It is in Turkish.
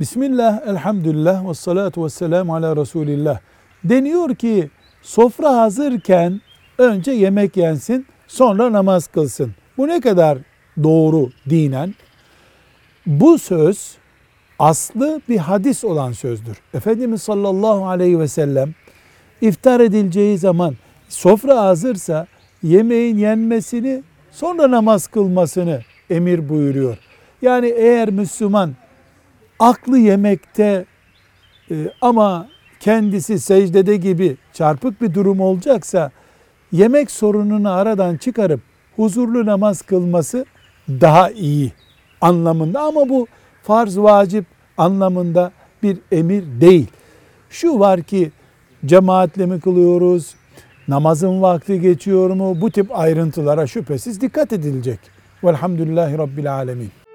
Bismillah, elhamdülillah ve salatu ve selamu ala Resulillah. Deniyor ki sofra hazırken önce yemek yensin sonra namaz kılsın. Bu ne kadar doğru dinen? Bu söz aslı bir hadis olan sözdür. Efendimiz sallallahu aleyhi ve sellem iftar edileceği zaman sofra hazırsa yemeğin yenmesini sonra namaz kılmasını emir buyuruyor. Yani eğer Müslüman aklı yemekte e, ama kendisi secdede gibi çarpık bir durum olacaksa yemek sorununu aradan çıkarıp huzurlu namaz kılması daha iyi anlamında ama bu farz vacip anlamında bir emir değil. Şu var ki cemaatle mi kılıyoruz, namazın vakti geçiyor mu bu tip ayrıntılara şüphesiz dikkat edilecek. Velhamdülillahi Rabbil Alemin.